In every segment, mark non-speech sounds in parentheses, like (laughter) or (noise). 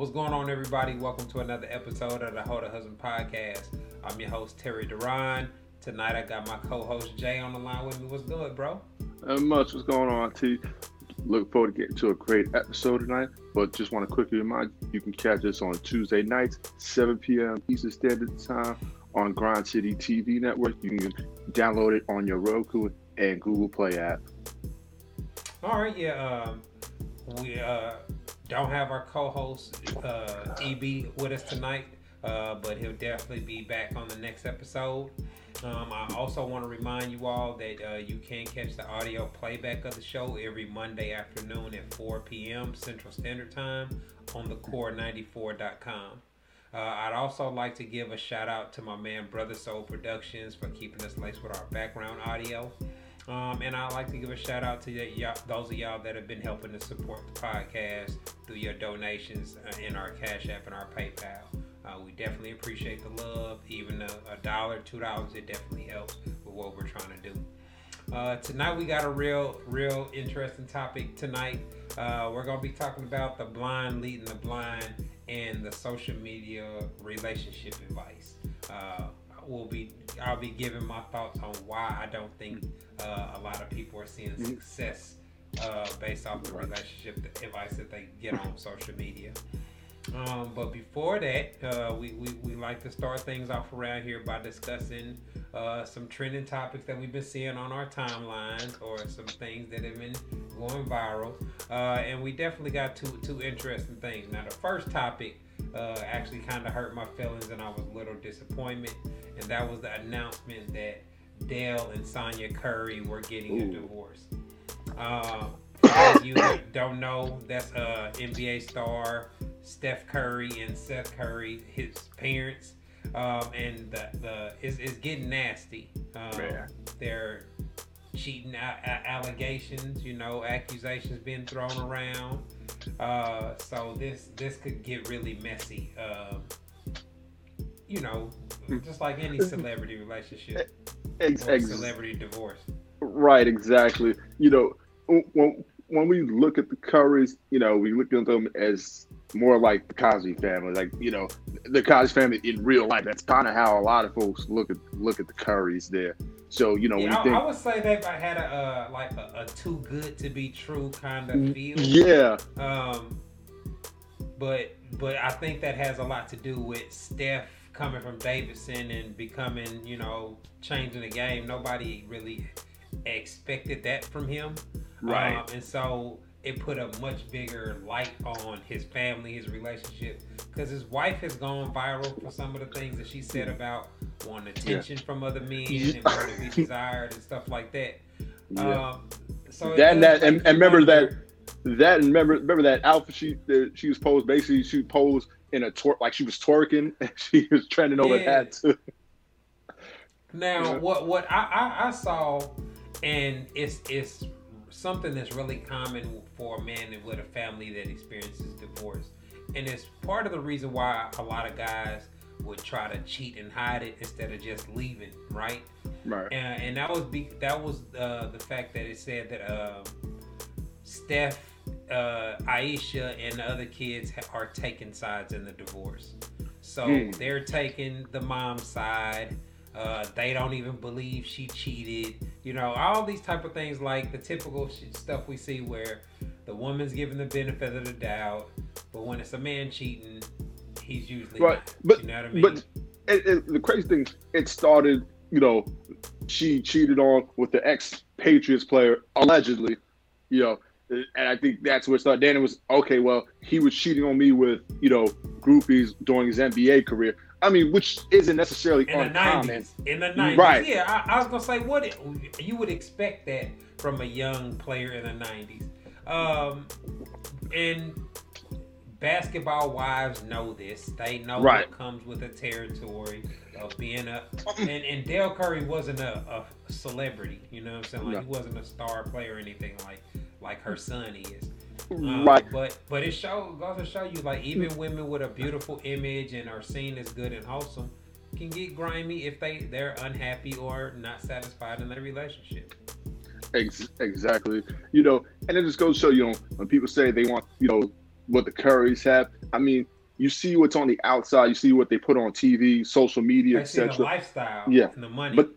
What's going on, everybody? Welcome to another episode of the Hold a Husband podcast. I'm your host, Terry Duran. Tonight, I got my co host, Jay, on the line with me. What's good, bro? Not much. What's going on, T? Look forward to getting to a great episode tonight. But just want to quickly remind you, you can catch us on Tuesday nights, 7 p.m. Eastern Standard Time on Grind City TV Network. You can download it on your Roku and Google Play app. All right, yeah. Um, we uh, don't have our co-host uh, EB with us tonight, uh, but he'll definitely be back on the next episode. Um, I also want to remind you all that uh, you can catch the audio playback of the show every Monday afternoon at 4 p.m. Central Standard Time on thecore94.com. Uh, I'd also like to give a shout out to my man Brother Soul Productions for keeping us laced with our background audio. Um, and I'd like to give a shout out to y'all, those of y'all that have been helping to support the podcast through your donations uh, in our Cash App and our PayPal. Uh, we definitely appreciate the love. Even a, a, dollar, two dollars, it definitely helps with what we're trying to do. Uh, tonight we got a real, real interesting topic. Tonight uh, we're gonna be talking about the blind leading the blind and the social media relationship advice. Will be I'll be giving my thoughts on why I don't think uh, a lot of people are seeing mm-hmm. success uh, based off the relationship advice that they get on social media. Um, but before that, uh, we, we, we like to start things off around here by discussing uh, some trending topics that we've been seeing on our timelines or some things that have been going viral. Uh, and we definitely got two, two interesting things. Now, the first topic uh, actually kind of hurt my feelings and I was a little disappointed. And that was the announcement that Dell and Sonya Curry were getting Ooh. a divorce. Uh, as you (coughs) don't know, that's a NBA star, Steph Curry and Seth Curry, his parents. Um, and the, the it's, it's getting nasty. Um, yeah. They're cheating a- allegations, you know, accusations being thrown around. Uh, so this this could get really messy. Uh, you know, just like any celebrity relationship ex- or celebrity divorce. Right, exactly. You know, when when we look at the Currys, you know, we look at them as more like the Cosby family, like you know, the Cosby family in real life. That's kind of how a lot of folks look at look at the Currys there. So you know, yeah, I, think, I, would say they had a uh, like a, a, too good to be true kind of feel. Yeah. Um, but but I think that has a lot to do with Steph coming from Davidson and becoming, you know, changing the game. Nobody really expected that from him. Right. Um, and so it put a much bigger light on his family, his relationship, because his wife has gone viral for some of the things that she said about wanting attention yeah. from other men and wanting to be desired and stuff like that. Yeah. Um, so that and that and, and remember that that and remember remember that outfit she that she was posed basically she posed in a twerk like she was twerking (laughs) and she was trending over yeah. that too. Now yeah. what what I, I, I saw and it's it's something that's really common for a man with a family that experiences divorce. And it's part of the reason why a lot of guys would try to cheat and hide it instead of just leaving, right? Right. And, and that was be, that was uh, the fact that it said that uh, Steph, uh, Ayesha, and the other kids are taking sides in the divorce. So mm. they're taking the mom's side. Uh, they don't even believe she cheated. You know, all these type of things like the typical stuff we see where the woman's given the benefit of the doubt, but when it's a man cheating, he's usually right. Not, but you know what I mean? but it, it, the crazy thing, it started. You know, she cheated on with the ex Patriots player allegedly. You know, and I think that's where it started. It was okay. Well, he was cheating on me with you know groupies during his NBA career. I mean, which isn't necessarily in uncommon. The 90s, in the 90s, right? Yeah, I, I, was gonna say what it, you would expect that from a young player in the 90s. Um, and basketball wives know this. They know right. what comes with the territory of being a and, and Dell Curry wasn't a, a celebrity, you know what I'm saying? Like no. he wasn't a star player or anything like like her son is. Um, right. But but it shows goes to show you like even women with a beautiful image and are seen as good and wholesome can get grimy if they they're unhappy or not satisfied in their relationship. Exactly. You know, and it just goes to show you know when people say they want you know what the Currys have. I mean, you see what's on the outside, you see what they put on TV, social media, etc. lifestyle, yeah, and the money. But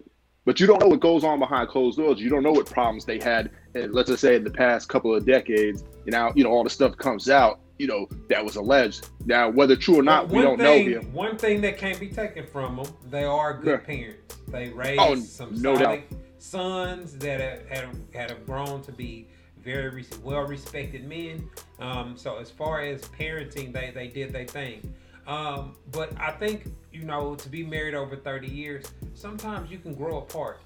but you don't know what goes on behind closed doors. You don't know what problems they had. And let's just say in the past couple of decades, you know, you know, all the stuff comes out, you know, that was alleged. Now, whether true or not, we don't thing, know. One thing that can't be taken from them, they are good yeah. parents. They raised oh, some no solid sons that have, had, had have grown to be very well respected men. Um, so as far as parenting, they they did their thing. Um, but I think you know to be married over thirty years, sometimes you can grow apart.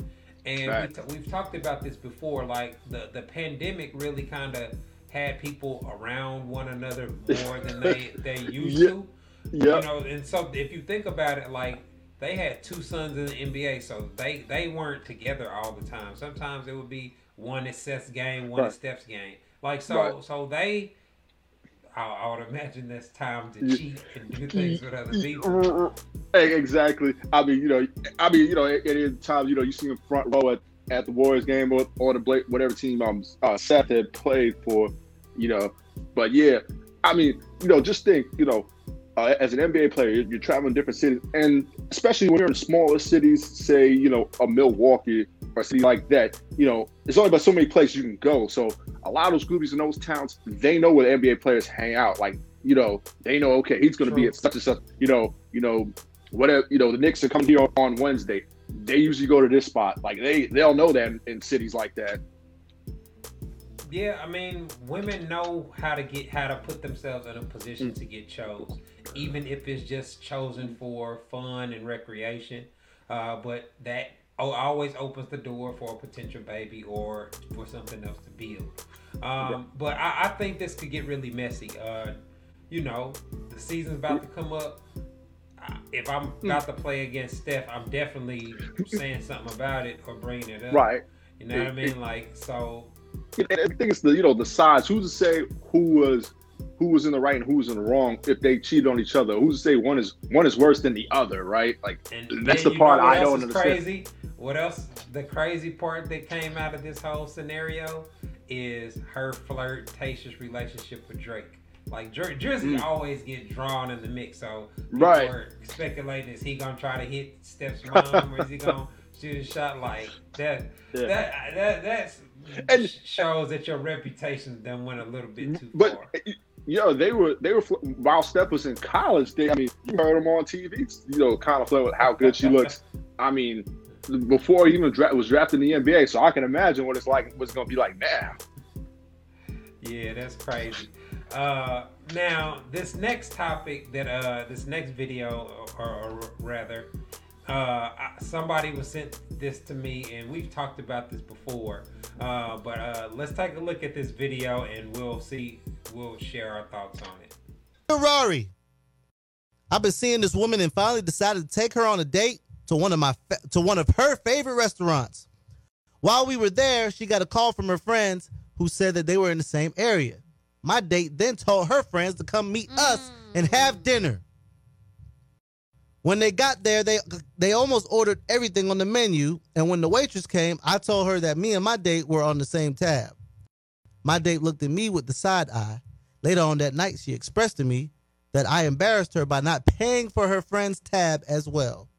And right. we t- we've talked about this before. Like the the pandemic really kind of had people around one another more than they (laughs) they used yeah. to. Yeah. You know, and so if you think about it, like they had two sons in the NBA, so they they weren't together all the time. Sometimes it would be one at Seth's game, one right. at Steph's game. Like so, right. so they. I, I, would imagine there's time to cheat and do things with other people. Exactly. I mean, you know, I mean, you know, at, times, you know, you see him front row at, at the Warriors game or, or the Blake, whatever team um uh, Seth had played for, you know. But yeah, I mean, you know, just think, you know, uh, as an NBA player, you're, traveling different cities, and especially when you're in smaller cities, say you know a Milwaukee or a city like that, you know, there's only but so many places you can go. So a lot of those groupies in those towns, they know where the NBA players hang out. Like you know, they know okay, he's going to be at such and such. You know, you know, whatever. You know, the Knicks are coming here on Wednesday. They usually go to this spot. Like they they'll know that in, in cities like that. Yeah, I mean, women know how to get how to put themselves in a position to get chose even if it's just chosen for fun and recreation. Uh, but that always opens the door for a potential baby or for something else to build. Um, but I, I, think this could get really messy. Uh, you know, the season's about to come up. If I'm hmm. about to play against Steph, I'm definitely saying something about it or bringing it up. Right. You know what I mean? Like so. I think it's the you know the size. Who's to say who was who was in the right and who was in the wrong if they cheated on each other. Who's to say one is one is worse than the other, right? Like and that's the part I don't understand. Crazy. What else? The crazy part that came out of this whole scenario is her flirtatious relationship with Drake. Like Dr- Drizzy mm. always get drawn in the mix, so right. speculating is he gonna try to hit Steph's mom or is he gonna shoot a shot like that? (laughs) Yeah. That that that's and, shows that your reputation then went a little bit too but, far yo, they were they were while Steph was in college. They, I mean, you heard them on TV. You know, kind of with how good she looks. (laughs) I mean, before he even dra- was drafted in the NBA, so I can imagine what it's like. What's going to be like now? Yeah, that's crazy. Uh, now, this next topic that uh, this next video, or, or rather, uh, somebody was sent this to me, and we've talked about this before. Uh, but uh, let's take a look at this video, and we'll see. We'll share our thoughts on it. Ferrari. I've been seeing this woman, and finally decided to take her on a date to one of my fa- to one of her favorite restaurants. While we were there, she got a call from her friends who said that they were in the same area. My date then told her friends to come meet mm. us and have dinner. When they got there, they they almost ordered everything on the menu, and when the waitress came, I told her that me and my date were on the same tab. My date looked at me with the side eye. Later on that night, she expressed to me that I embarrassed her by not paying for her friend's tab as well.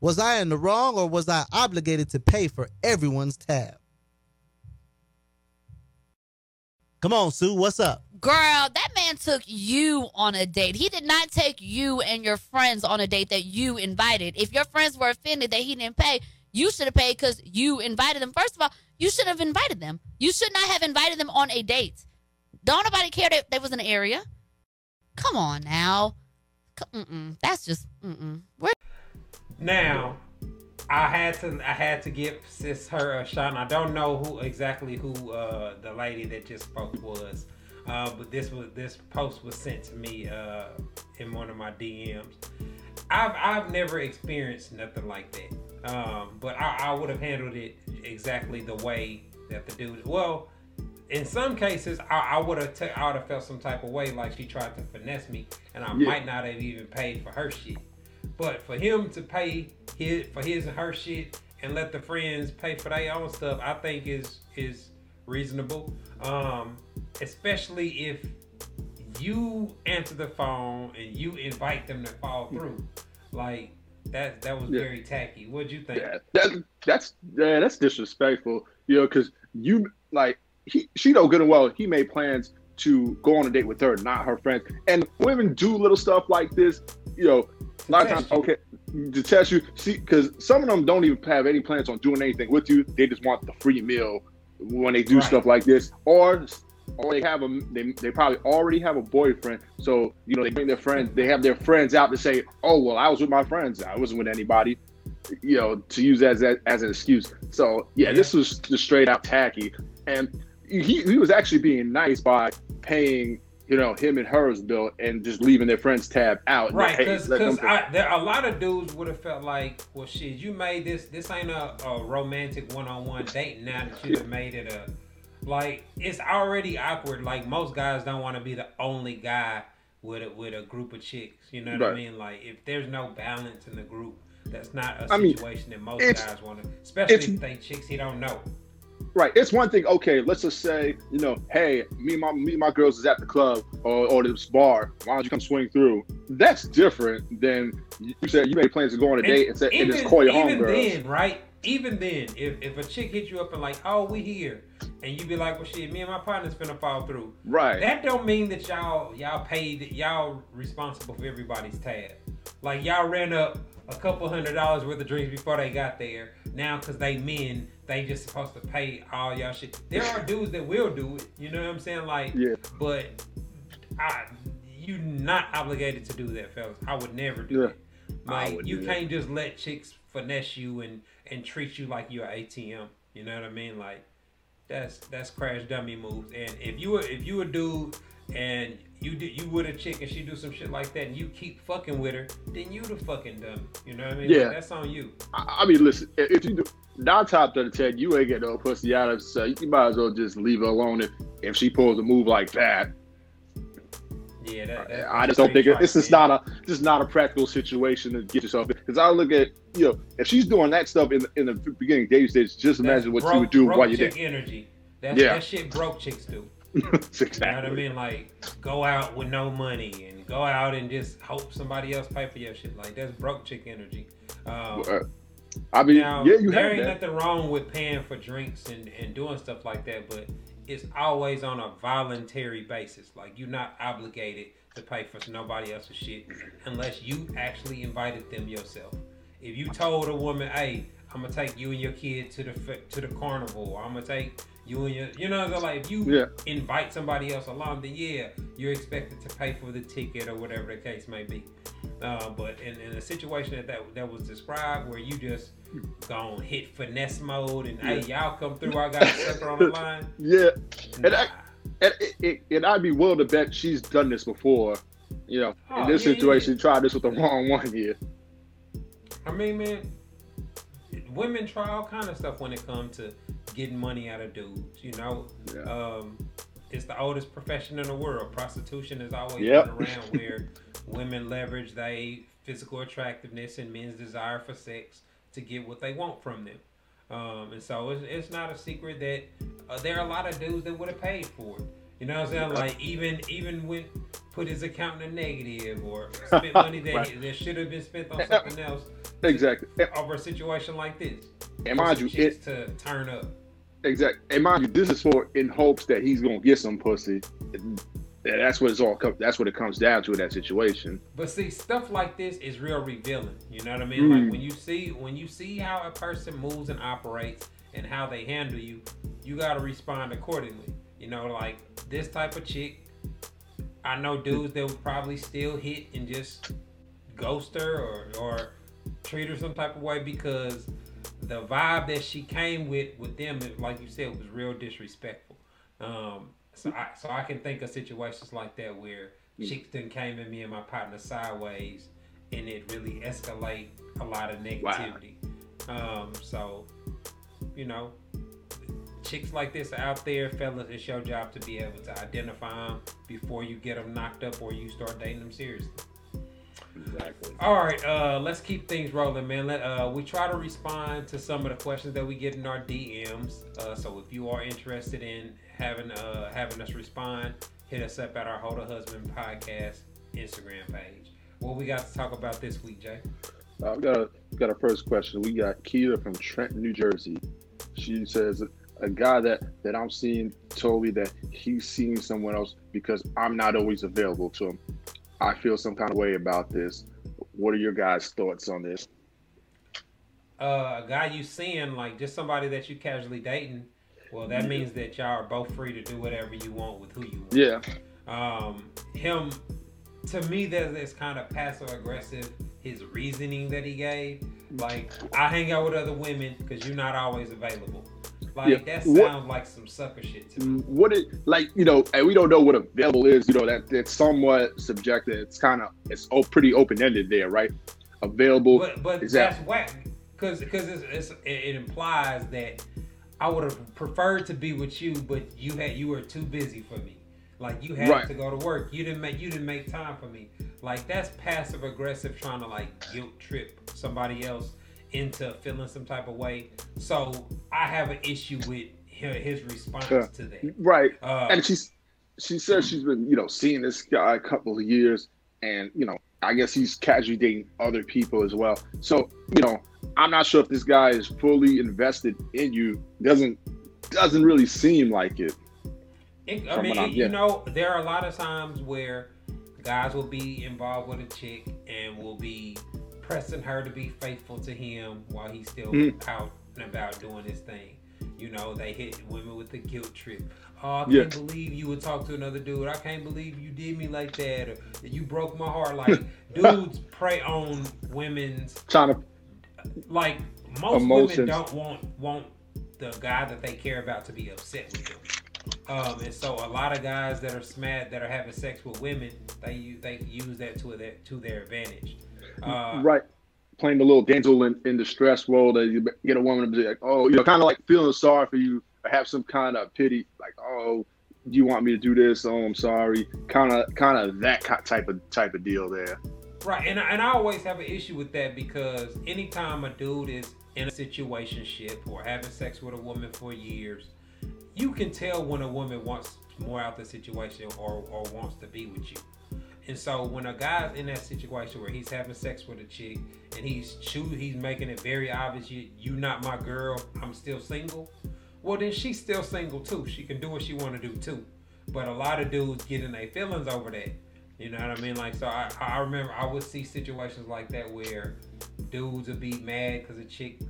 Was I in the wrong or was I obligated to pay for everyone's tab? Come on, Sue, what's up? Girl, that man took you on a date. He did not take you and your friends on a date that you invited. If your friends were offended that he didn't pay, you should have paid because you invited them. First of all, you should have invited them. You should not have invited them on a date. Don't nobody care that they was in the area. Come on now. Mm-mm. That's just mm-mm. Where- now, I had to I had to give sis her a shot. I don't know who exactly who uh, the lady that just spoke was, uh, but this was this post was sent to me uh, in one of my DMs. I've I've never experienced nothing like that, um, but I, I would have handled it exactly the way that the dude. Well, in some cases, I, I would have t- I would have felt some type of way, like she tried to finesse me, and I yeah. might not have even paid for her shit. But for him to pay his for his and her shit and let the friends pay for their own stuff, I think is is reasonable. Um, especially if you answer the phone and you invite them to fall through. Like that that was Yeah. very tacky. What'd you think? Yeah, that, that's yeah, that's disrespectful. You know, because you like he, she know good and well he made plans to go on a date with her, not her friends. And women do little stuff like this. You know, a lot of test times, okay, to test you. See, because some of them don't even have any plans on doing anything with you. They just want the free meal when they do Right. stuff like this, or or they have a they, they probably already have a boyfriend. So you know they bring their friends. They have their friends out to say, "Oh well, I was with my friends. I wasn't with anybody." You know, to use as as, as an excuse. So yeah, Yeah. this was just straight out tacky, and he he was actually being nice by paying you know him and hers bill and just leaving their friends tab out. Right, Hey, because pay. there a lot of dudes would have felt like, well, shit, you made this. This ain't a, a romantic one-on-one date. Now that you have made it a, like, it's already awkward. Like most guys don't want to be the only guy with a, with a group of chicks. You know what I mean? Like, if there's no balance in the group, that's not a I mean, situation that most guys want to. Especially if they chicks he don't know. Right. It's one thing. Okay, let's just say, you know, hey, me and my me and my girls is at the club or, or this bar. Why don't you come swing through? That's different than you said you made plans to go on a date and, say, and just call your even homegirls. then, right? Even then, if, if a chick hits you up and like, oh, we here, and you be like, well, shit, me and my partner's finna fall through. Right. That don't mean that y'all y'all paid y'all responsible for everybody's tab. Like y'all ran up a couple hundred dollars worth of drinks before they got there. Now, cause they men, they just supposed to pay all y'all shit. There are dudes that will do it. You know what I'm saying? Like, Yeah. but I, you not obligated to do that, fellas. I would never do Yeah. that. I Like you can't just let chicks finesse you and and treat you like you're an ATM. You know what I mean? Like that's that's crash dummy moves. And if you were if you a dude and you do, you with a chick and she do some shit like that and you keep fucking with her, then you the fucking dummy. You know what I mean? Yeah. Like, that's on you. I, I mean, listen, if you do nine times out of ten, you ain't get no pussy out of it, so you might as well just leave her alone if, if she pulls a move like that. Yeah, that, that I just don't think it, this trite, is not a is not a practical situation to get yourself because I look at you know if she's doing that stuff in the, in the beginning dating stage, just That's imagine what broke, you would do while you're dating. energy. That, Yeah. that shit broke chicks do. (laughs) exactly. You know what I mean? Like, go out with no money and go out and just hope somebody else pay for your shit. Like, that's broke chick energy. Um, Uh, I mean, now, yeah, you there ain't that. nothing wrong with paying for drinks and, and doing stuff like that, but it's always on a voluntary basis. Like, you're not obligated to pay for nobody else's shit unless you actually invited them yourself. If you told a woman, hey, I'm gonna take you and your kid to the to the carnival, I'm gonna take you and your, you know, they're like if you Yeah. invite somebody else along, then yeah, you're expected to pay for the ticket or whatever the case may be. Uh, but in, in a situation that, that that was described, where you just gonna hit finesse mode and hey, y'all come through, I got a sucker on the (laughs) line. Yeah, And I- and, it, it, and I'd be willing to bet she's done this before. You know, Oh, in this yeah, situation, tried this with the wrong one here. I mean, man, women try all kind of stuff when it comes to getting money out of dudes. You know, Yeah. um, it's the oldest profession in the world. Prostitution has always Yep. been around (laughs) where women leverage their physical attractiveness and men's desire for sex to get what they want from them. Um, and so it's, it's not a secret that uh, there are a lot of dudes that would have paid for it. You know what I'm saying? Like even even when put his account in a negative or (laughs) spent money that Right. that should have been spent on something else Exactly. Over a situation like this. and mind you, chicks it to turn up. exactly. And mind you, this is for in hopes that he's gonna get some pussy. That's what it's all. That's what it comes down to in that situation. But see, stuff like this is real revealing. You know what I mean? Mm. Like when you see when you see how a person moves and operates and how they handle you, you gotta respond accordingly. You know, like this type of chick, I know dudes that would probably still hit and just ghost her or or treat her some type of way because the vibe that she came with with them, like you said, was real disrespectful. Um, so I so I can think of situations like that where chicks then came at me and my partner sideways, and it really escalate a lot of negativity. Um, so you know, chicks like this are out there, fellas. It's your job to be able to identify them before you get them knocked up or you start dating them seriously. Exactly. All right, uh, let's keep things rolling, man. Let uh, we try to respond to some of the questions that we get in our DMs. Uh, so if you are interested in having uh, having us respond, hit us up at our Hold a Husband podcast Instagram page. What we got to talk about this week, Jay? Uh, we got a got a first question. We got Kia from Trenton, New Jersey. She says a guy that that I'm seeing told me that he's seeing someone else because I'm not always available to him. I feel some kind of way about this. What are your guys' thoughts on this? Uh, a guy you seeing like just somebody that you casually dating. Well, that means that y'all are both free to do whatever you want with who you want. Yeah. Um, him, to me, that is kind of passive aggressive. His reasoning that he gave, like I hang out with other women because you're not always available. Like Yeah. that sounds like some sucker shit to me. Mm, What it like? You know, and we don't know what available is. You know that that's somewhat subjective. It's kind of it's oh, pretty open ended there, right? Available. But but Is that- that's whack because because it's, it's, it it implies that I would have preferred to be with you, but you had you were too busy for me. Like you had Right. to go to work. You didn't make you didn't make time for me. Like that's passive aggressive trying to like guilt trip somebody else into feeling some type of way. So I have an issue with hi- his response Yeah. to that. right. Uh, and she's she says she's been you know seeing this guy a couple of years and you know i guess he's casually dating other people as well so you know i'm not sure if this guy is fully invested in you doesn't doesn't really seem like it It, I mean, it- you know, there are a lot of times where guys will be involved with a chick and will be pressing her to be faithful to him while he's still Mhm. out and about doing his thing. You know, they hit women with the guilt trip. Oh, I can't believe you would talk to another dude. I can't believe you did me like that, or you broke my heart. Like (laughs) dudes prey on women's trying to like most Emotions. women don't want want the guy that they care about to be upset with them. Um, and so a lot of guys that are smacked that are having sex with women, they use they use that to their to their advantage. Uh, right. Playing the little damsel in, in distress role that you get a woman to be like oh you know kind of like feeling sorry for you or have some kind of pity like oh do you want me to do this? Oh i'm sorry. Kind of kind of that type of type of deal there. Right, and I- and I always have an issue with that because anytime a dude is in a situationship or having sex with a woman for years, you can tell when a woman wants more out of the situation or, or wants to be with you. And so when a guy's in that situation where he's having sex with a chick and he's choo- he's making it very obvious you you not my girl, I'm still single. Well then she's still single too. She can do what she want to do too. But a lot of dudes get in their feelings over that. You know what I mean? Like so I I remember I would see situations like that where dudes would be mad because a chick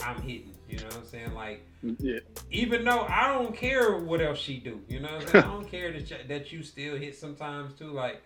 I'm hitting. You know what I'm saying? Like yeah even though I don't care what else she do, you know, what I'm saying? I don't care that you, that you still hit sometimes too. Like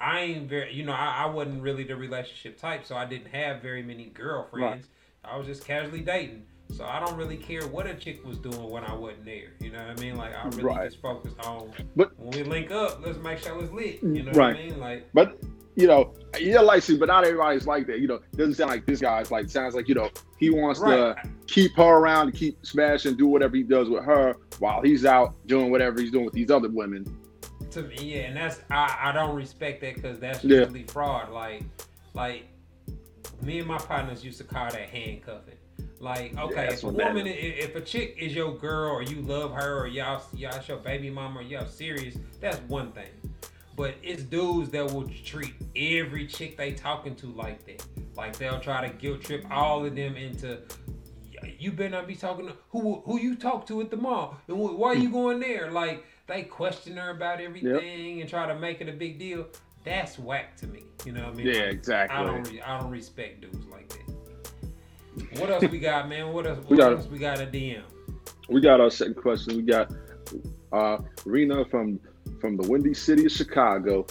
I ain't very, you know, I, I wasn't really the relationship type, so I didn't have very many girlfriends. I was just casually dating, so I don't really care what a chick was doing when I wasn't there. You know what I mean? Like I really Right. just focused on But- when we link up, let's make sure it's lit. You mm, know Right. what I mean? Like But you know, you're like, but not everybody's like that. You know, doesn't sound like this guy's like. Sounds like you know he wants right. to keep her around, to keep smashing, do whatever he does with her while he's out doing whatever he's doing with these other women. to me, yeah, and that's I, I don't respect that because that's Yeah. fraud. Like, like me and my partners used to call that handcuffing. Like, okay, that's if a woman, i- if a chick is your girl or you love her or y'all y'all your baby mama or y'all serious, that's one thing. But it's dudes that will treat every chick they talking to like that. Like they'll try to guilt trip all of them into you better not be talking to who who you talk to at the mall? And wh- why you going there? Like they question her about everything and try to make it a big deal. That's whack to me you know what i mean? Yeah, exactly. i don't re- i don't respect dudes like that. What else we got man? What else (laughs) We got- else we got a dm We got our second question. We got uh, Rena from from the Windy City of Chicago.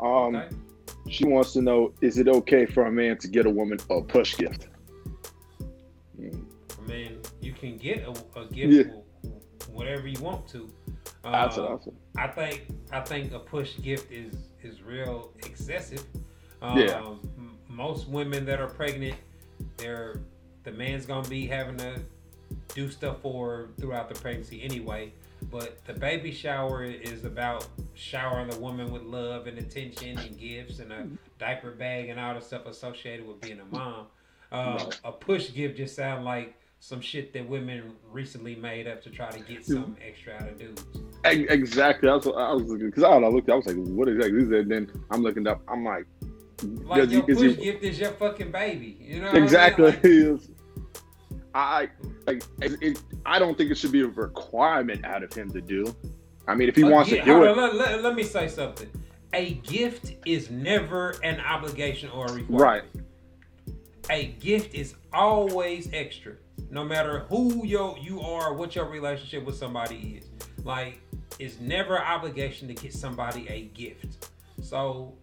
Um, okay She wants to know: Is it okay for a man to get a woman a push gift? Mm, i mean you can get a, a gift Yeah. whatever you want to That's Uh, awesome. I think I think a push gift is is real excessive. Yeah. Um, m- most women that are pregnant, they're the man's gonna be having to do stuff for her throughout the pregnancy anyway. But the baby shower is about showering the woman with love and attention and gifts and a diaper bag and all the stuff associated with being a mom. Right. A push gift just sounds like some shit that women recently made up to try to get some extra out of dudes. Exactly. I was, I was looking because I, I looked. I was like, "What exactly is that?" Then I'm looking up. I'm like, Like your push he- gift is your fucking baby. You know what I mean? exactly. (laughs) Like, I like. It, I don't think it should be a requirement out of him to do. I mean, if he a wants to do it, let, let- let me say something. A gift is never an obligation or a requirement. right? a gift is always extra, no matter who yo you are, what your relationship with somebody is. Like, it's never an obligation to get somebody a gift. So,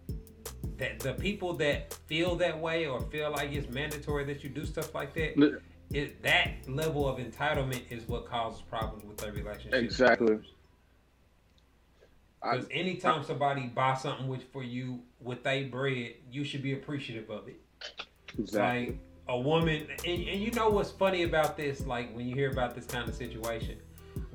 that the people that feel that way or feel like it's mandatory that you do stuff like that, it, that level of entitlement is what causes problems with their relationship. Exactly. I, Because anytime somebody buys something with for you with they bread, you should be appreciative of it. exactly. Like a woman, and, and you know what's funny about this? Like when you hear about this kind of situation,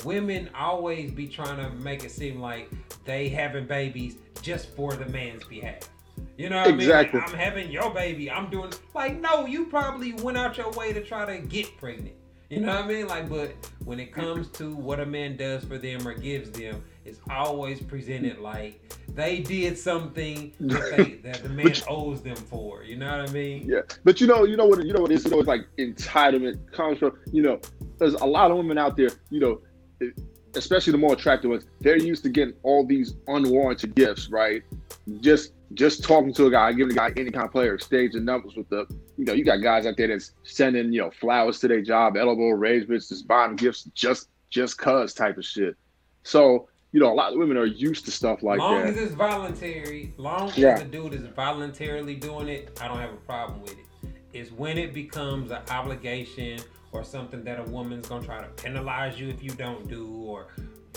women always be trying to make it seem like they having babies just for the man's behalf. You know what Exactly. I mean? I'm having your baby. I'm doing like no, you probably went out your way to try to get pregnant. You know what I mean? Like, but when it comes to what a man does for them or gives them, it's always presented like they did something that, they, that the man But- owes them for. You know what I mean? Yeah, but you know, you know what, you know what it is. You know, it's like entitlement comes from. You know, there's a lot of women out there. You know, especially the more attractive ones. They're used to getting all these unwarranted gifts, right? Just just talking to a guy, giving a guy any kind of player, exchange of numbers with the. You know, you got guys out there that's sending you know flowers to their job, elbow arrangements, just buying gifts just just cause type of shit. So you know, a lot of women are used to stuff like long that. Long as it's voluntary, long Yeah. as the dude is voluntarily doing it, I don't have a problem with it. It's when it becomes an obligation or something that a woman's gonna try to penalize you if you don't do, or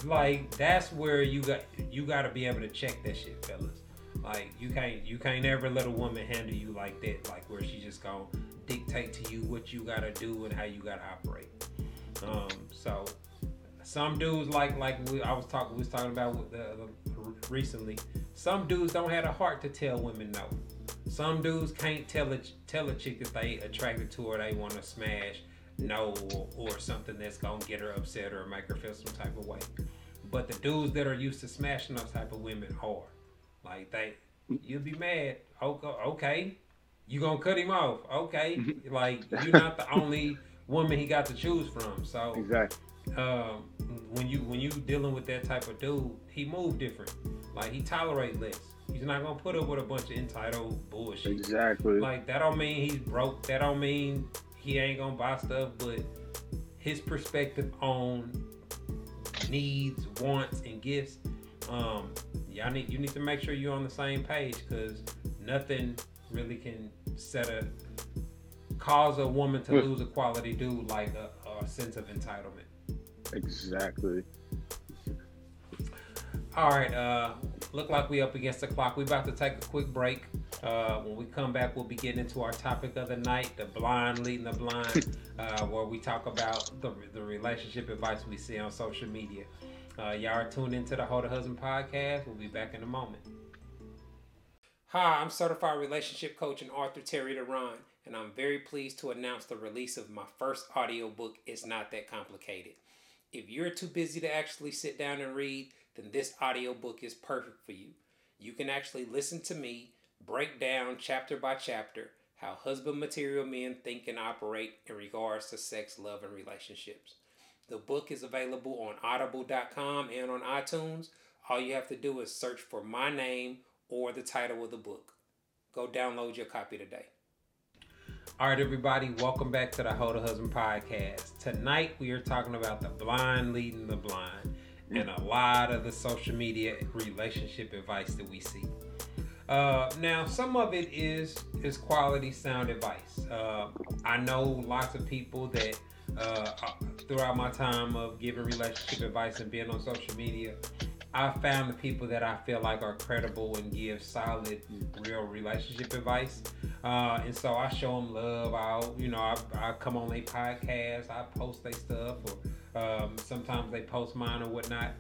like that's where you got you got to be able to check that shit, fellas. Like you can't you can't ever let a woman handle you like that, like where she just gonna dictate to you what you gotta do and how you gotta operate. Um, so some dudes like like we, I was talking we was talking about with the, the- recently. Some dudes don't have a heart to tell women no. Some dudes can't tell a tell a chick that they attracted to or they want to smash no or, or something that's gonna get her upset or make her feel some type of way. But the dudes that are used to smashing those type of women are like they you'll be mad. Okay. You gonna cut him off? Okay. (laughs) Like you're not the only woman he got to choose from. So Exactly. um, when you when you dealing with that type of dude, he move different. Like he tolerate less. He's not gonna put up with a bunch of entitled bullshit. Exactly. Like that don't mean he's broke. That don't mean he ain't gonna buy stuff. But his perspective on needs, wants, and gifts. Um, y'all need you need to make sure you're on the same page because nothing really can set a cause a woman to lose a quality dude like a, a sense of entitlement. Exactly. All right, uh, look like we up against the clock. We about to take a quick break. Uh, when we come back, we'll be getting into our topic of the night, the blind leading the blind, (laughs) uh, where we talk about the, the relationship advice we see on social media. Uh, y'all are tuned into the Hold a Husband podcast. We'll be back in a moment. Hi, I'm certified relationship coach and Arthur Terry Deron, and I'm very pleased to announce the release of my first audiobook, It's Not That Complicated. If you're too busy to actually sit down and read, then this audiobook is perfect for you. You can actually listen to me break down chapter by chapter how husband material men think and operate in regards to sex, love, and relationships. The book is available on audible.com and on iTunes. All you have to do is search for my name or the title of the book. Go download your copy today. All right, everybody, welcome back to the Hold a Husband podcast. Tonight we are talking about the blind leading the blind and a lot of the social media relationship advice that we see. Uh, now, some of it is is quality sound advice. Uh, I know lots of people that uh, throughout my time of giving relationship advice and being on social media, I found the people that I feel like are credible and give solid, real relationship advice. Uh, and so I show them love. I'll, you know, I, I come on their podcast, I post their stuff, or um, sometimes they post mine or whatnot.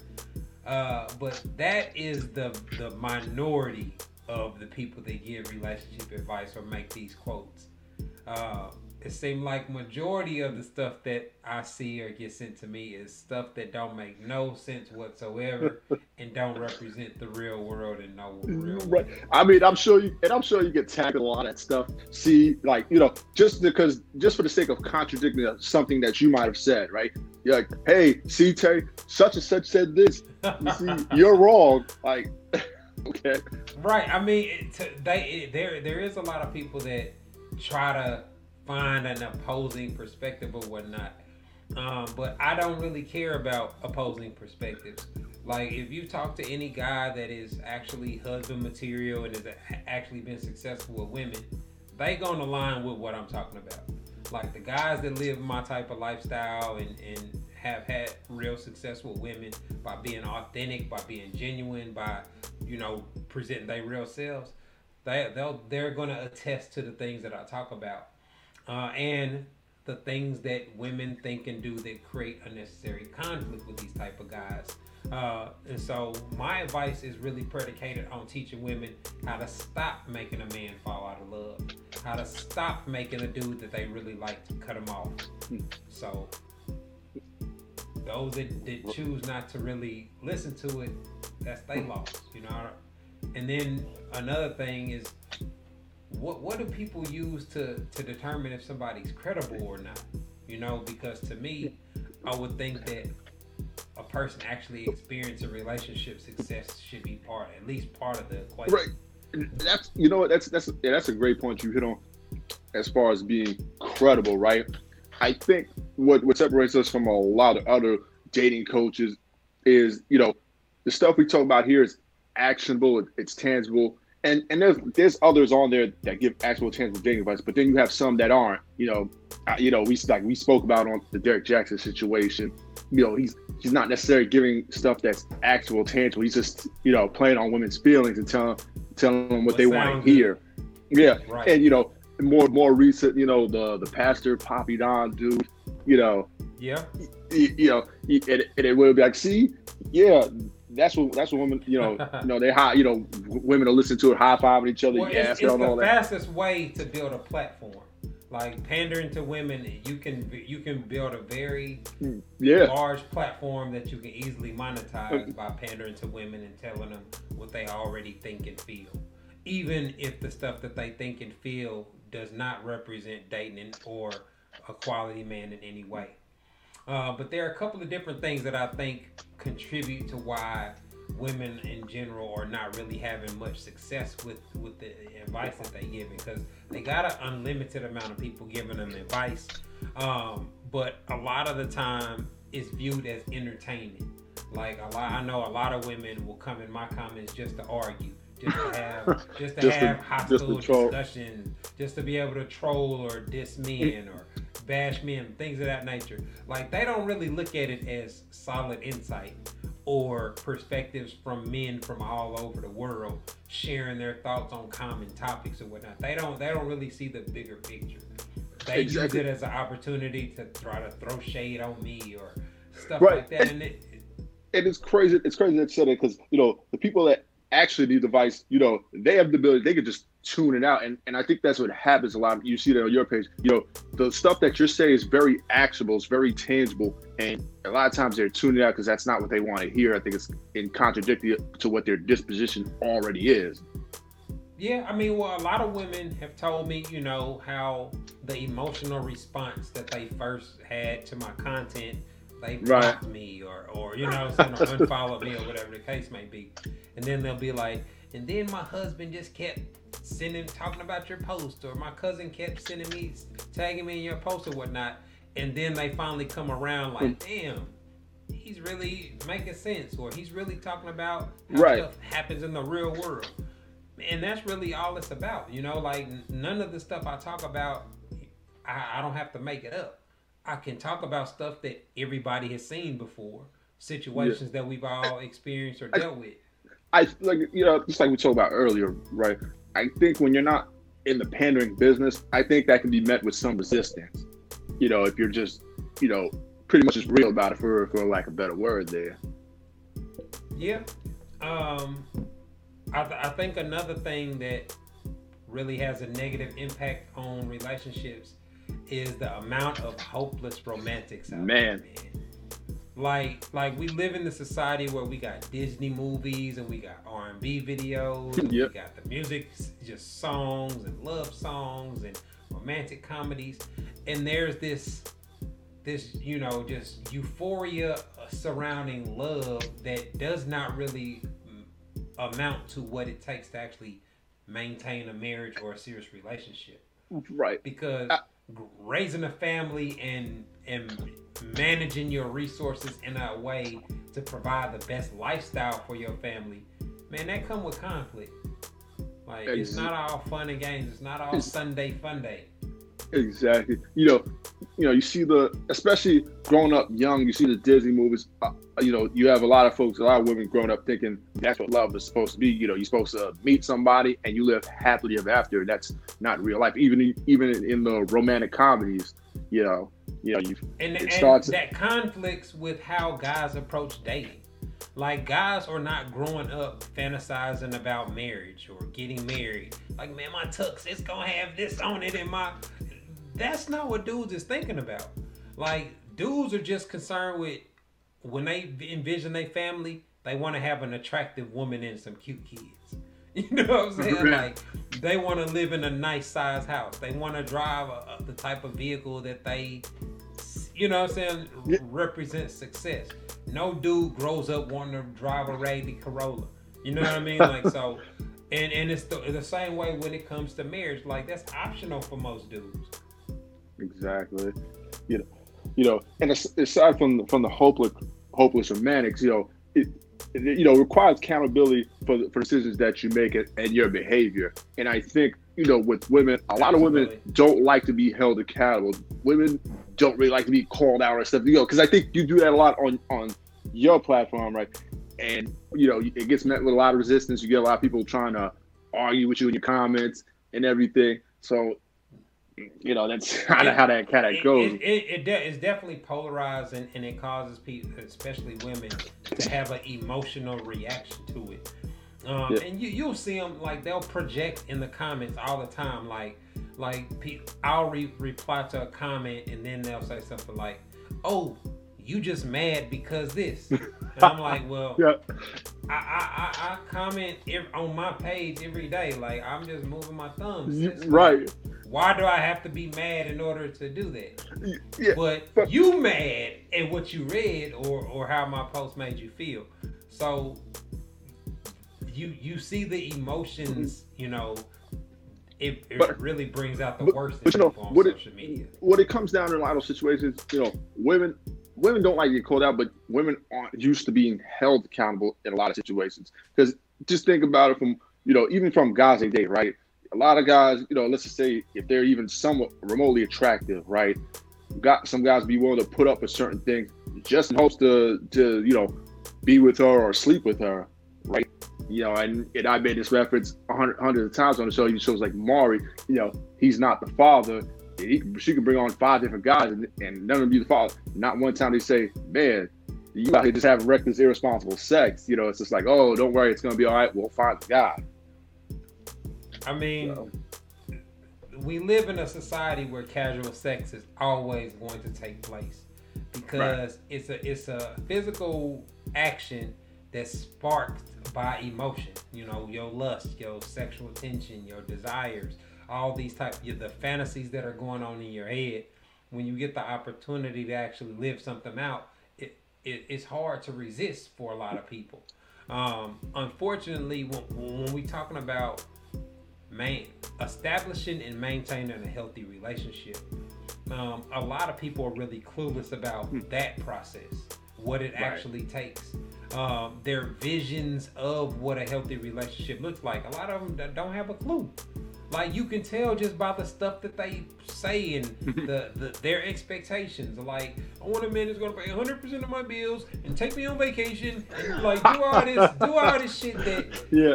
Uh, but that is the the minority of the people that give relationship advice or make these quotes. Uh, it seems like majority of the stuff that I see or get sent to me is stuff that don't make no sense whatsoever (laughs) and don't represent the real world and no real right. I mean, I'm sure you, and I'm sure you get tagged a lot of that stuff. See, like you know, just because, just for the sake of contradicting something that you might have said, right? You're like, hey, see, Terry, such and such said this. You see, (laughs) you're wrong. Like, (laughs) okay. Right. I mean, it, they it, there there is a lot of people that try to find an opposing perspective or whatnot. Um, but I don't really care about opposing perspectives. Like if you talk to any guy that is actually husband material and has actually been successful with women, they gonna align with what I'm talking about. Like the guys that live my type of lifestyle and, and have had real success with women by being authentic, by being genuine, by you know presenting their real selves. They they'll they're gonna attest to the things that I talk about uh, and the things that women think and do that create unnecessary conflict with these type of guys. Uh, and so my advice is really predicated on teaching women how to stop making a man fall out of love, how to stop making a dude that they really like to cut him off. So those that, that choose not to really listen to it, that's they lost, you know. And then another thing is what what do people use to to determine if somebody's credible or not? You know, because to me, I would think that a person actually experiencing relationship success should be part, at least part of the equation. Right. That's you know that's that's yeah, that's a great point you hit on as far as being credible, right? I think what what separates us from a lot of other dating coaches is you know the stuff we talk about here is actionable, it's tangible, and and there's there's others on there that give actual tangible dating advice, but then you have some that aren't. You know, you know we like we spoke about on the Derrick Jaxn situation. You know, he's he's not necessarily giving stuff that's actual tangible. He's just you know playing on women's feelings and telling telling them what, what they want to hear. Yeah, right. and you know more more recent, you know the the pastor Poppy Don dude. You know, yeah, you, you know, and, and it will be like, see, yeah, that's what that's what women you know (laughs) you know they high you know women will listen to it high fiving each other well, it's, it's the fastest way to build a platform. Like pandering to women you can you can build a very mm, yeah. large platform that you can easily monetize by pandering to women and telling them what they already think and feel. Even if the stuff that they think and feel does not represent dating or a quality man in any way uh, but there are a couple of different things that I think contribute to why women in general are not really having much success with with the advice that they give because they got an unlimited amount of people giving them advice. Um, but a lot of the time it's viewed as entertainment. Like a lot i know a lot of women will come in my comments just to argue (laughs) just to have just to just have to, hostile just discussions just to be able to troll or diss men or bash men, things of that nature. Like they don't really look at it as solid insight or perspectives from men from all over the world sharing their thoughts on common topics or whatnot. They don't they don't really see the bigger picture. They exactly. use it as an opportunity to try to throw shade on me or stuff right. like that. And it, and it's crazy. It's crazy that said it because you know the people that actually the device, you know, they have the ability. They could just tune it out. And and I think that's what happens a lot. You see that on your page. You know, the stuff that you're saying is very actionable, it's very tangible, and a lot of times they're tuning out because that's not what they want to hear. I think it's in contradictory to what their disposition already is. Yeah, I mean, well, a lot of women have told me, you know, how the emotional response that they first had to my content, they blocked right. me or, or you know, (laughs) unfollowed me or whatever the case may be, and then they'll be like, and then my husband just kept sending talking about your post, or my cousin kept sending me tagging me in your post or whatnot, and then they finally come around like, hmm. damn, he's really making sense, or he's really talking about how right. stuff happens in the real world, and that's really all it's about. You know, like none of the stuff I talk about, I, I don't have to make it up. I can talk about stuff that everybody has seen before, situations yeah. that we've all experienced or dealt with. I like you know, just like we talked about earlier, right? I think when you're not in the pandering business, I think that can be met with some resistance. You know, if you're just, you know, pretty much just real about it for for lack of a better word there. Yeah. Um I, th- I think another thing that really has a negative impact on relationships is the amount of hopeless romantics out Man. there, man. Like, like we live in the society where we got Disney movies and we got R and B videos. and Yep. We got the music, just songs and love songs and romantic comedies, and there's this, this you know, just euphoria surrounding love that does not really amount to what it takes to actually maintain a marriage or a serious relationship Right. because g- raising a family and and managing your resources in a way to provide the best lifestyle for your family man that come with conflict. Like it's not all fun and games. It's not all sunday fun day Exactly. You know, you know, you see the, especially growing up young, you see the Disney movies. Uh, you know, you have a lot of folks, a lot of women growing up thinking that's what love is supposed to be. You know, you're supposed to meet somebody and you live happily ever after. That's not real life. Even even in the romantic comedies, you know, you know, you and, It and starts- that conflicts with how guys approach dating like guys are not growing up fantasizing about marriage or getting married like man my tux it's gonna have this on it and my that's not what dudes is thinking about like dudes are just concerned with when they envision their family they want to have an attractive woman and some cute kids (laughs) you know what i'm saying like they want to live in a nice size house they want to drive a, a- the type of vehicle that they you know what I'm saying, Yeah. represents success. No dude grows up wanting to drive a raggedy Corolla. You know what I mean? Like so, (laughs) and and it's the, the same way when it comes to marriage. Like that's optional for most dudes. Exactly. You know, you know, and aside from the, from the hopeless hopeless romantics, you know, it, you know requires accountability for the, for decisions that you make and, and your behavior. And I think you know with women, a lot of women don't like to be held accountable. Women don't really like to be called out or stuff. You know, because I think you do that a lot on on your platform, right? And you know, it gets met with a lot of resistance. You get a lot of people trying to argue with you in your comments and everything. So, you know, that's (laughs) kind of how that kind of goes. it, it, it de- it's definitely polarized and, it causes people, especially women, to have an emotional reaction to it. Um, Yeah. And you you'll see them like they'll project in the comments all the time. Like like pe- I'll re- reply to a comment and then they'll say something like, "Oh, you just mad because this." (laughs) And I'm like, "Well, yeah, I, I, I, I comment on my page every day. Like I'm just moving my thumbs. Like, right. why do I have to be mad in order to do that? Yeah, But but- you mad at what you read or or how my post made you feel. So you you see the emotions, you know, it, it But- really brings out the but- worst in but you know, on what it- media. when it comes down to a lot of situations, you know, women women don't like to get called out, but women aren't used to being held accountable in a lot of situations. Because just think about it from you know, even from guys they date, right? A lot of guys, you know, let's just say if they're even somewhat remotely attractive, right? Got some guys be willing to put up with certain things just in hopes to to you know be with her or sleep with her, right? You know, and, and I made this reference a hundred hundreds of times on the show. Even shows like Maury, you know, he's not the father. He, she can bring on five different guys, and, and none of them be the. Not one time they say, "Man, you out here just having reckless, irresponsible sex." You know, it's just like, "Oh, don't worry, it's gonna be all right. We'll find the guy." I mean, So, we live in a society where casual sex is always going to take place because it's a it's a physical action that's sparked by emotion. You know, your lust, your sexual tension, your desires, all these type of the fantasies that are going on in your head. When you get the opportunity to actually live something out, it, it it's hard to resist for a lot of people. Um, unfortunately, when, when we talking about main establishing and maintaining a healthy relationship. Um, a lot of people are really clueless about that process, what it Right. actually takes. Um, their visions of what a healthy relationship looks like. A lot of them don't have a clue. Like you can tell just by the stuff that they say and (laughs) the, the their expectations. Like I want a man that's gonna pay 100 percent of my bills and take me on vacation and like do all this do all this shit that (laughs) yeah,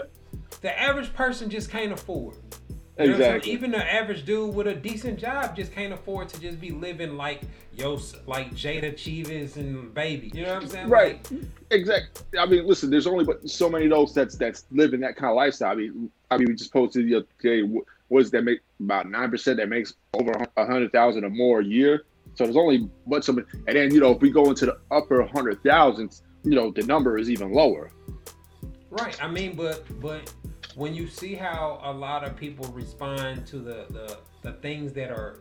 the average person just can't afford. You know what I'm saying? exactly. Even the average dude with a decent job just can't afford to just be living like yo, like Jada Chivas and Baby. You know what I'm saying? Right. Like, Exactly. I mean, listen, there's only but so many of those that's that's living that kind of lifestyle. I mean, I mean, we just posted the other day. What was that make about nine percent that makes over a hundred thousand or more a year. So there's only but some, and then you know if we go into the upper hundred thousands, you know the number is even lower. Right. I mean, but but when you see how a lot of people respond to the the, the things that are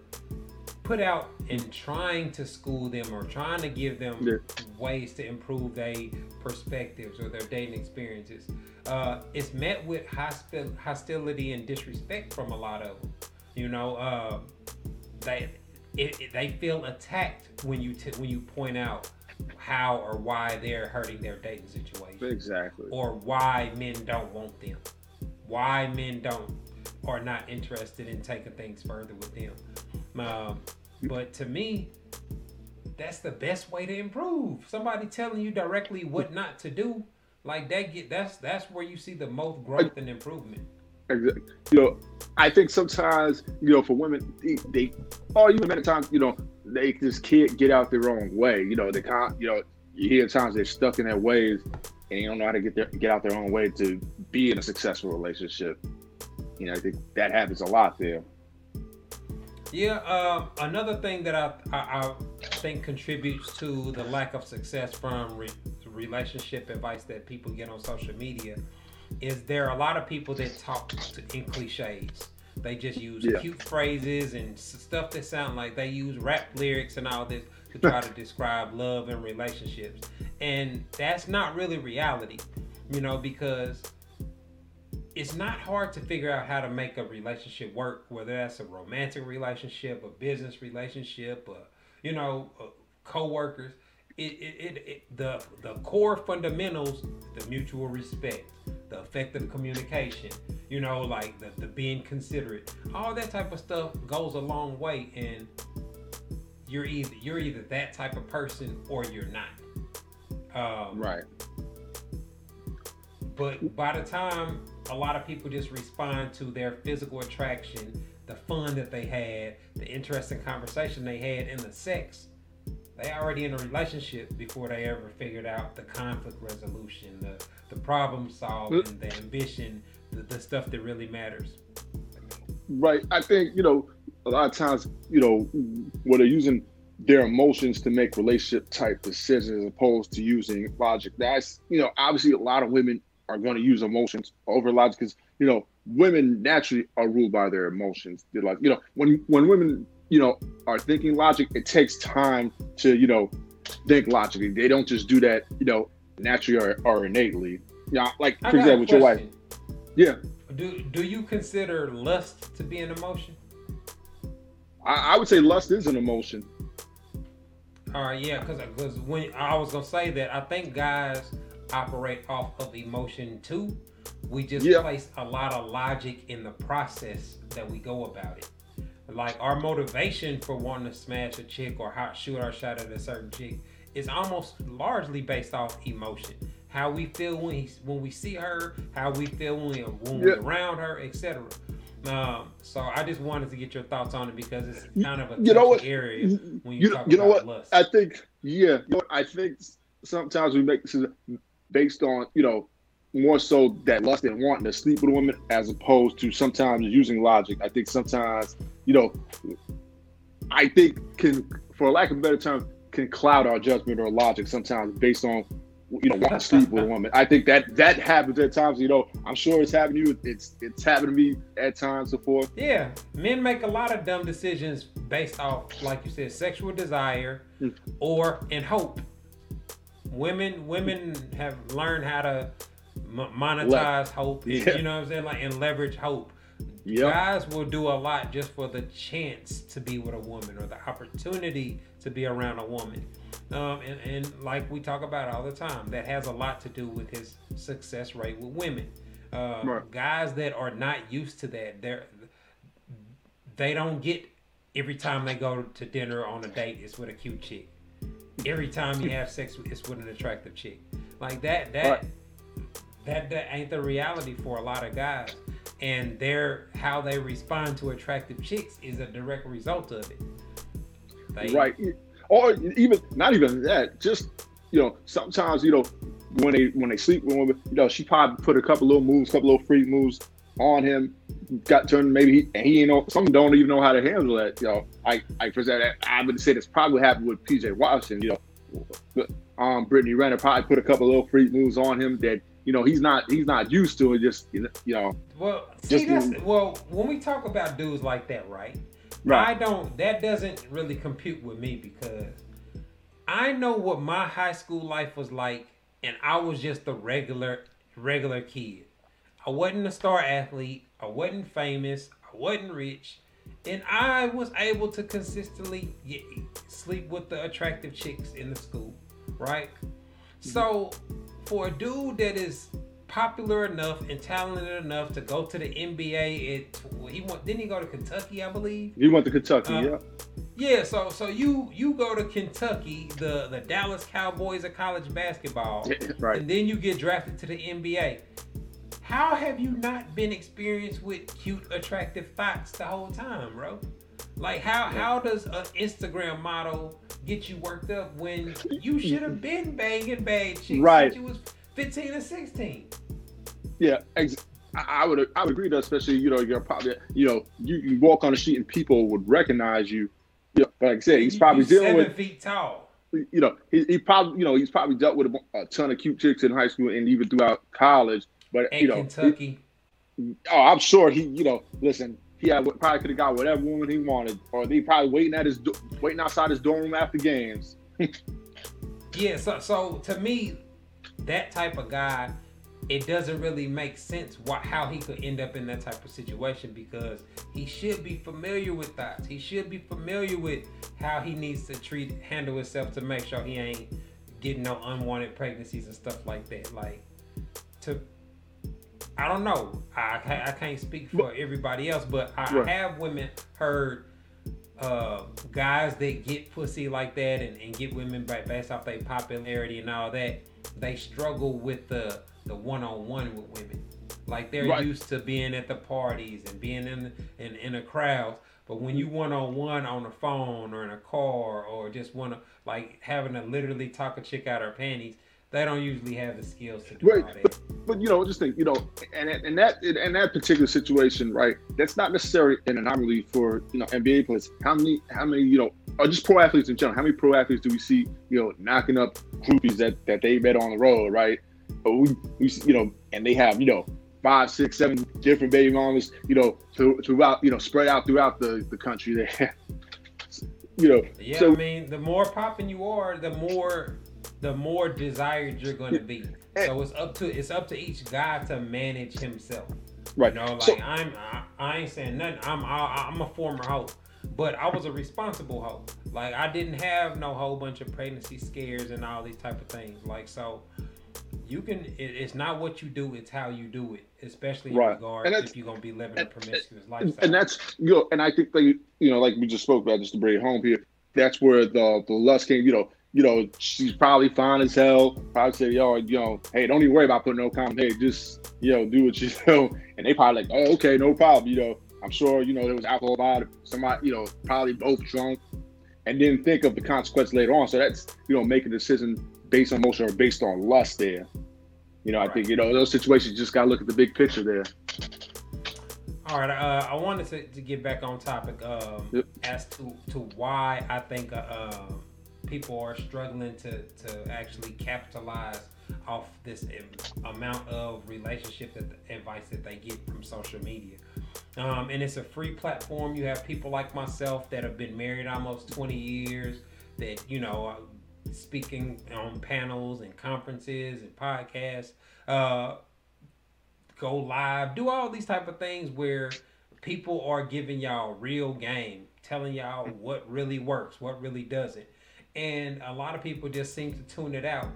put out in trying to school them or trying to give them Yeah. ways to improve their perspectives or their dating experiences, uh, it's met with hospi- hostility and disrespect from a lot of them. You know, uh, they it, it- they feel attacked when you t- when you point out how or why they're hurting their dating situation Exactly. or why men don't want them, why men don't are not interested in taking things further with them. Um, but to me, that's the best way to improve. Somebody telling you directly what not to do, like that get that's that's where you see the most growth and improvement. Exactly. You know, I think sometimes, you know, for women, they, they or even many times, you know, they just can't get out their own way. You know, they can't, you know, you hear times they're stuck in their ways and you don't know how to get their get out their own way to be in a successful relationship. You know, I think that happens a lot there. Yeah, um, another thing that I, I, I think contributes to the lack of success from re- relationship advice that people get on social media is there are a lot of people that talk to, in cliches. They just use Yeah. cute phrases and stuff that sound like they use rap lyrics and all this to try to describe love and relationships. And that's not really reality, you know, because it's not hard to figure out how to make a relationship work, whether that's a romantic relationship, a business relationship, uh, you know, co-workers. It, it, it, it, the the core fundamentals, the mutual respect, the effective communication, you know, like the, the being considerate, all that type of stuff goes a long way. And you're either you're either that type of person or you're not. Um, Right. but by the time a lot of people just respond to their physical attraction, the fun that they had, the interesting conversation they had, and the sex, they already in a relationship before they ever figured out the conflict resolution, the the problem solving, the ambition, the, the stuff that really matters. Right. I think, you know, a lot of times, you know, when they're using their emotions to make relationship type decisions as opposed to using logic. That's, you know, obviously a lot of women are going to use emotions over logic because, you know, women naturally are ruled by their emotions. They're like, you know, when when women, you know, are thinking logic, it takes time to, you know, think logically. They don't just do that, you know, naturally or, or innately. Yeah, like I for example, with your wife. Yeah. Do do you consider lust to be an emotion? I, I would say lust is an emotion. All right, yeah, because because when I was gonna say that, I think guys operate off of emotion too. We just Yeah. place a lot of logic in the process that we go about it. Like our motivation for wanting to smash a chick or how shoot our shot at a certain chick is almost largely based off emotion. How we feel when he, when we see her, how we feel when, we, when we're Yeah. around her, etc. Um, so I just wanted to get your thoughts on it because it's kind of a You know what? area when you, You, talk you know about what? lust. I think, yeah, you know? I think sometimes we make decisions based on, you know, more so that lust and wanting to sleep with a woman as opposed to sometimes using logic. I think sometimes, you know, I think can, for lack of a better term, can cloud our judgment or logic sometimes based on, you know, want to (laughs) sleep with a woman. I think that that happens at times. You know, I'm sure it's happened to you. It's it's happened to me at times before. Yeah, men make a lot of dumb decisions based off, like you said, sexual desire Hmm. or in hope. Women, women have learned how to m- monetize hope. and- Yeah. You know what I'm saying? Like and leverage hope. Yep. Guys will do a lot just for the chance to be with a woman or the opportunity to be around a woman. Um, and, and like we talk about all the time, that has a lot to do with his success rate with women. Uh, Right. Guys that are not used to that, they're they don't get every time they go to dinner on a date, it's with a cute chick. Every time you have sex, it's with an attractive chick. Like that, that, Right. that, that ain't the reality for a lot of guys. And their how they respond to attractive chicks is a direct result of it. They, right or even not even that just you know sometimes you know when they when they sleep with a woman you know she probably put a couple little moves couple little freak moves on him, got turned. Maybe he, and he ain't know some don't even know how to handle that. You know, I I for that I would say this probably happened with PJ Washington. You know, um, Brittany Renner probably put a couple little freak moves on him that you know he's not he's not used to it. Just you know. Well, see, that's, well, when we talk about dudes like that, right? Right. I don't. That doesn't really compute with me because I know what my high school life was like, and I was just a regular regular kid. I wasn't a star athlete. I wasn't famous. I wasn't rich. And I was able to consistently get, sleep with the attractive chicks in the school, right? Mm-hmm. So, for a dude that is popular enough and talented enough to go to the NBA, it he went didn't he go to Kentucky, I believe? He went to Kentucky, uh, yeah. Yeah, so so you you go to Kentucky, the the Dallas Cowboys of college basketball, (laughs) right? And then you get drafted to the NBA. How have you not been experienced with cute, attractive thoughts the whole time, bro? Like how how does an Instagram model get you worked up when you (laughs) should have been banging bad chicks right. you was 15 or 16? Yeah, ex- I would I would agree that especially you know you're probably you know you, you walk on the street and people would recognize you. Yeah, like I said, he's probably dealing seven with feet tall. You know, he, he probably you know he's probably dealt with a, a ton of cute chicks in high school and even throughout college but and you know, Kentucky. He, oh, I'm sure he. You know, listen, he had, probably could have got whatever woman he wanted, or they probably waiting at his waiting outside his dorm room after games. (laughs) yeah. So, so to me, that type of guy, it doesn't really make sense what how he could end up in that type of situation because he should be familiar with that. He should be familiar with how he needs to treat handle himself to make sure he ain't getting no unwanted pregnancies and stuff like that. Like to I don't know. I, I can't speak for everybody else, but I right. have women heard uh, guys that get pussy like that and, and get women back based off their popularity and all that. They struggle with the the one on one with women. Like they're right. used to being at the parties and being in in, in a crowd. But when you one on one on the phone or in a car or just want to like having to literally talk a chick out her panties, they don't usually have the skills to do right. all that. But, you know, just think, you know, and and that in that particular situation, right? That's not necessarily an anomaly for you know NBA players. How many, how many, you know, or just pro athletes in general? How many pro athletes do we see, you know, knocking up groupies that that they met on the road, right? But we, we, you know, and they have, you know, five, six, seven different baby mamas, you know, throughout, you know, spread out throughout the the country. There, (laughs) you know. Yeah, so, I mean, the more popping you are, the more the more desired you're going to be. Eh. So it's up to it's up to each guy to manage himself. Right. You know, like so, I'm I, I, ain't saying nothing. I'm I, am a former hoe, but I was a responsible hoe. Like I didn't have no whole bunch of pregnancy scares and all these type of things. Like so, you can. It, it's not what you do; it's how you do it. Especially in right. regard if you're gonna be living and, a promiscuous lifestyle. And that's you know, and I think that you know, like we just spoke about, just to bring it home here. That's where the the lust came. You know, you know, she's probably fine as hell. Probably say, yo, you know, hey, don't even worry about putting no comment. Hey, just, you know, do what you (laughs) know. And they probably like, oh, okay, no problem. You know, I'm sure, you know, there was alcohol it. Somebody, you know, probably both drunk and didn't think of the consequence later on. So that's, you know, make a decision based on emotion or based on lust there. You know, I right. think, you know, those situations just got to look at the big picture there. All right, uh, I wanted to, to get back on topic um, yep. as to, to why I think uh, um, people are struggling to, to actually capitalize off this amount of relationship that advice that they get from social media. Um, and it's a free platform. You have people like myself that have been married almost 20 years that, you know, speaking on panels and conferences and podcasts, uh, go live, do all these type of things where people are giving y'all real game, telling y'all what really works, what really doesn't and a lot of people just seem to tune it out.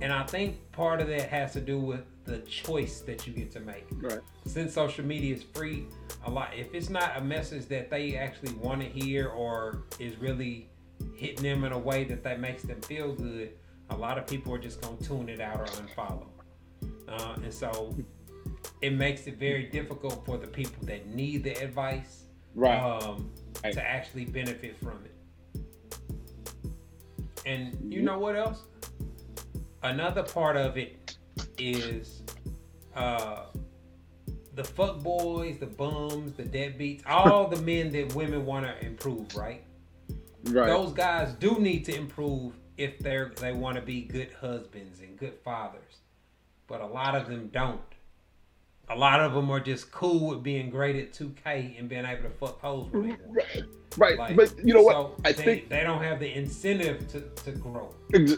And I think part of that has to do with the choice that you get to make. Right. Since social media is free, a lot if it's not a message that they actually want to hear or is really hitting them in a way that that makes them feel good, a lot of people are just gonna tune it out or unfollow. Uh, and so it makes it very difficult for the people that need the advice right. Um, right. to actually benefit from it. And you know what else? Another part of it is uh, the fuck boys, the bums, the deadbeats, all the men that women want to improve, right? Right. Those guys do need to improve if they're they want to be good husbands and good fathers, but a lot of them don't. A lot of them are just cool with being great at 2K and being able to fuck hoes when they right. Right. Like, but you know what? I they, think they don't have the incentive to, to grow. Ex-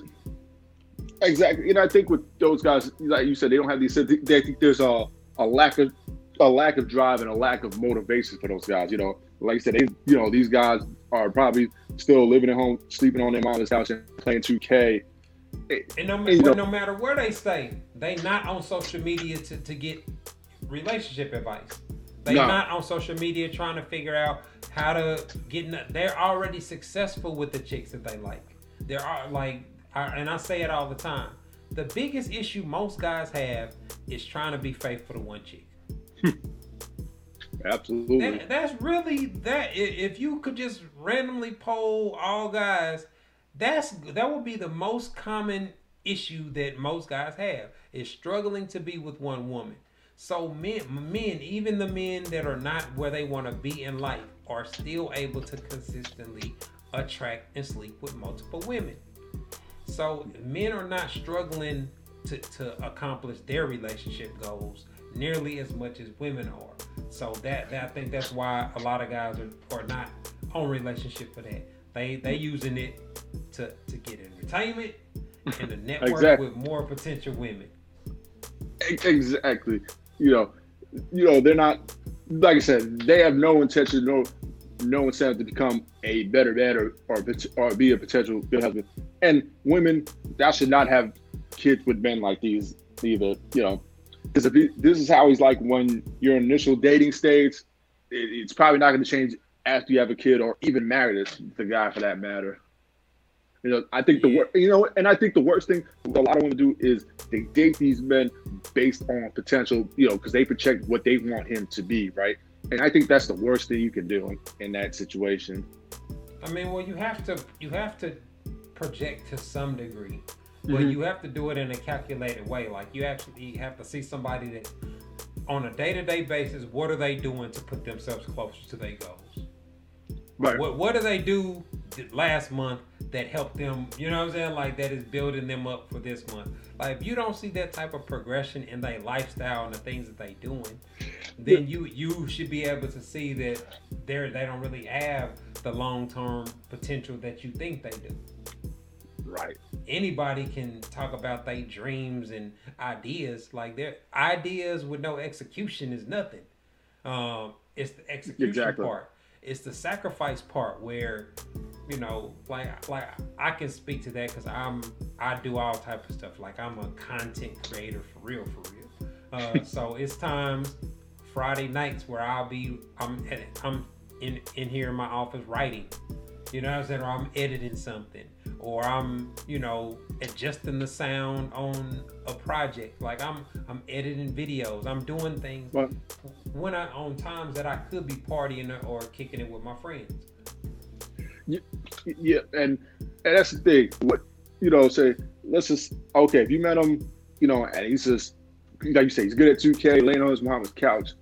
Exactly, and I think with those guys, like you said, they don't have these. They think there's a, a lack of a lack of drive and a lack of motivation for those guys. You know, like I said, they you know these guys are probably still living at home, sleeping on their mama's couch and playing 2K. And no, And, you know- no matter where they stay, they not on social media to, to get relationship advice. They No. not on social media trying to figure out how to get. In, they're already successful with the chicks that they like. There are like, and I say it all the time. The biggest issue most guys have is trying to be faithful to one chick. (laughs) Absolutely, That, that's really that. If you could just randomly poll all guys, that's that would be the most common issue that most guys have is struggling to be with one woman. So men, men, even the men that are not where they want to be in life, are still able to consistently attract and sleep with multiple women. So men are not struggling to, to accomplish their relationship goals nearly as much as women are. So that, that I think that's why a lot of guys are, are not on relationship for that. They they using it to, to get entertainment and to (laughs) network Exactly. with more potential women. Exactly. You know, you know they're not like I said. They have no intention, no no incentive to become a better dad or or, or be a potential good husband. And women, that should not have kids with men like these either. You know, because this is how he's like when your initial dating stage, it, it's probably not going to change after you have a kid or even married this the guy for that matter. You know, I think the Yeah. wor- you know, and I think the worst thing a lot of women do is they date these men based on potential, you know, because they project what they want him to be, right? And I think that's the worst thing you can do in, in that situation. I mean, well, you have to you have to project to some degree, but Mhm. you have to do it in a calculated way. Like you actually have to see somebody that, on a day to day basis, what are they doing to put themselves closer to their goals? Right. What what do they do last month that helped them? You know what I'm saying? Like that is building them up for this month. Like if you don't see that type of progression in their lifestyle and the things that they doing, then you you should be able to see that they're they don't really have the long term potential that you think they do. Right. Anybody can talk about their dreams and ideas. Like their ideas with no execution is nothing. Um, it's the execution Exactly. part. It's the sacrifice part where, you know, like like I can speak to that because I'm I do all type of stuff. Like I'm a content creator for real, for real. Uh, (laughs) so it's times Friday nights where I'll be I'm at, I'm in in here in my office writing. You know what I'm saying? Or I'm editing something. Or I'm, you know, adjusting the sound on a project. Like I'm I'm editing videos. I'm doing things But when I on times that I could be partying or kicking it with my friends. yeah, and and that's the thing. What you know, say let's just okay. If you met him, you know, and he's just like you say, he's good at 2K, laying on his mama's couch.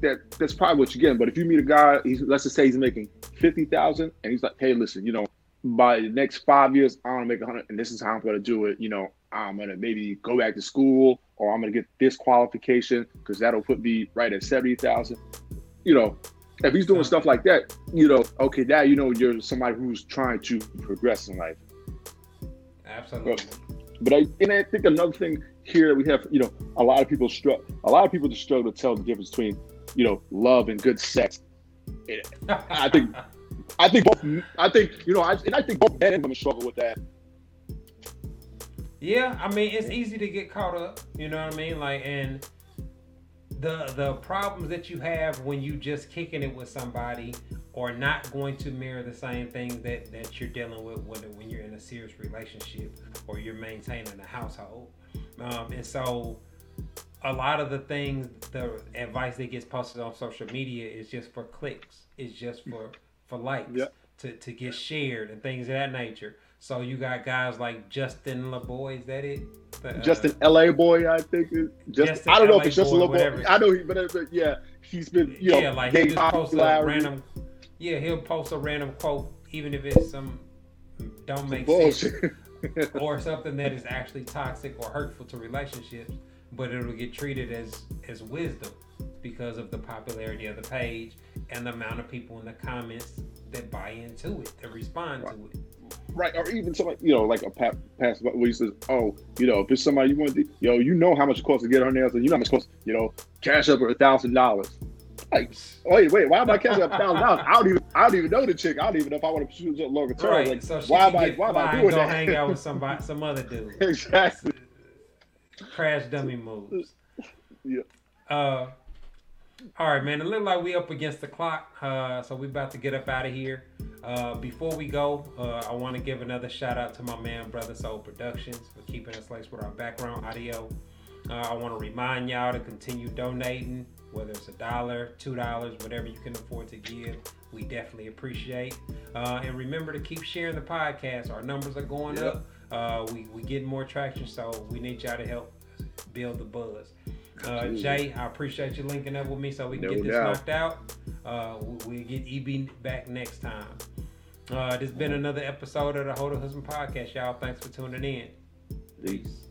That that's probably what you're getting. But if you meet a guy, he's let's just say he's making fifty thousand, and he's like, hey, listen, you know, by the next five years, I want to make a hundred, and this is how I'm going to do it. You know, I'm going to maybe go back to school, or I'm going to get this qualification because that'll put me right at seventy thousand. You know, if he's doing stuff like that, you know, okay, now you know you're somebody who's trying to progress in life. Absolutely. But I and I think another thing here we have, you know, a lot of people struggle. A lot of people just struggle to tell the difference between, you know, love and good sex. I think- I think both. I think you know, I, and I think both men and women struggle with that. Yeah, I mean it's easy to get caught up. You know what I mean? Like and the the problems that you have when you just kicking it with somebody are not going to mirror the same things that that you're dealing with when when you're in a serious relationship or you're maintaining a household. Um, and so a lot of the things, the advice that gets posted on social media is just for clicks. It's just for for likes Yep. to to get shared and things of that nature. So you got guys like Justin Laboy. Is that it? The, uh, Justin LA boy, I think. Just Justin I don't know LA if it's just a little boy. I know he, but, but yeah, he's been you know yeah, like he just post a random. Yeah, he'll post a random quote, even if it's some don't make sense or something that is actually toxic or hurtful to relationships, but it'll get treated as as wisdom because of the popularity of the page and the amount of people in the comments that buy into it, that respond to it. right, or even somebody, you know, like a pa- pass where he says, "Oh, you know, if it's somebody you want, to, yo, you know how much it costs to get her nails, and you know how much it costs, you know, cash up for a thousand dollars." Like, wait, wait, why am I cashing up a thousand dollars? I don't even, I don't even know the chick. I don't even know if I want to pursue longer term. Right. Like, so why am I, why am I doing go that? hang out with (laughs) somebody, some other dude. exactly. Crash dummy moves. Yeah. Uh, all right, man. It look like we up against the clock, uh, so we about to get up out of here. Uh, before we go, uh, I want to give another shout out to my man, Brother Soul Productions, for keeping us laced with our background audio. Uh, I want to remind y'all to continue donating, whether it's a dollar, two dollars, whatever you can afford to give. We definitely appreciate. Uh, and remember to keep sharing the podcast. Our numbers are going Yep. up. Uh, we we getting more traction, so we need y'all to help build the buzz. Uh, Jay, I appreciate you linking up with me so we can No get this doubt. knocked out. Uh, we- we'll get EB back next time. Uh, this has been another episode of the Hold a Husband podcast, y'all. Thanks for tuning in. Peace.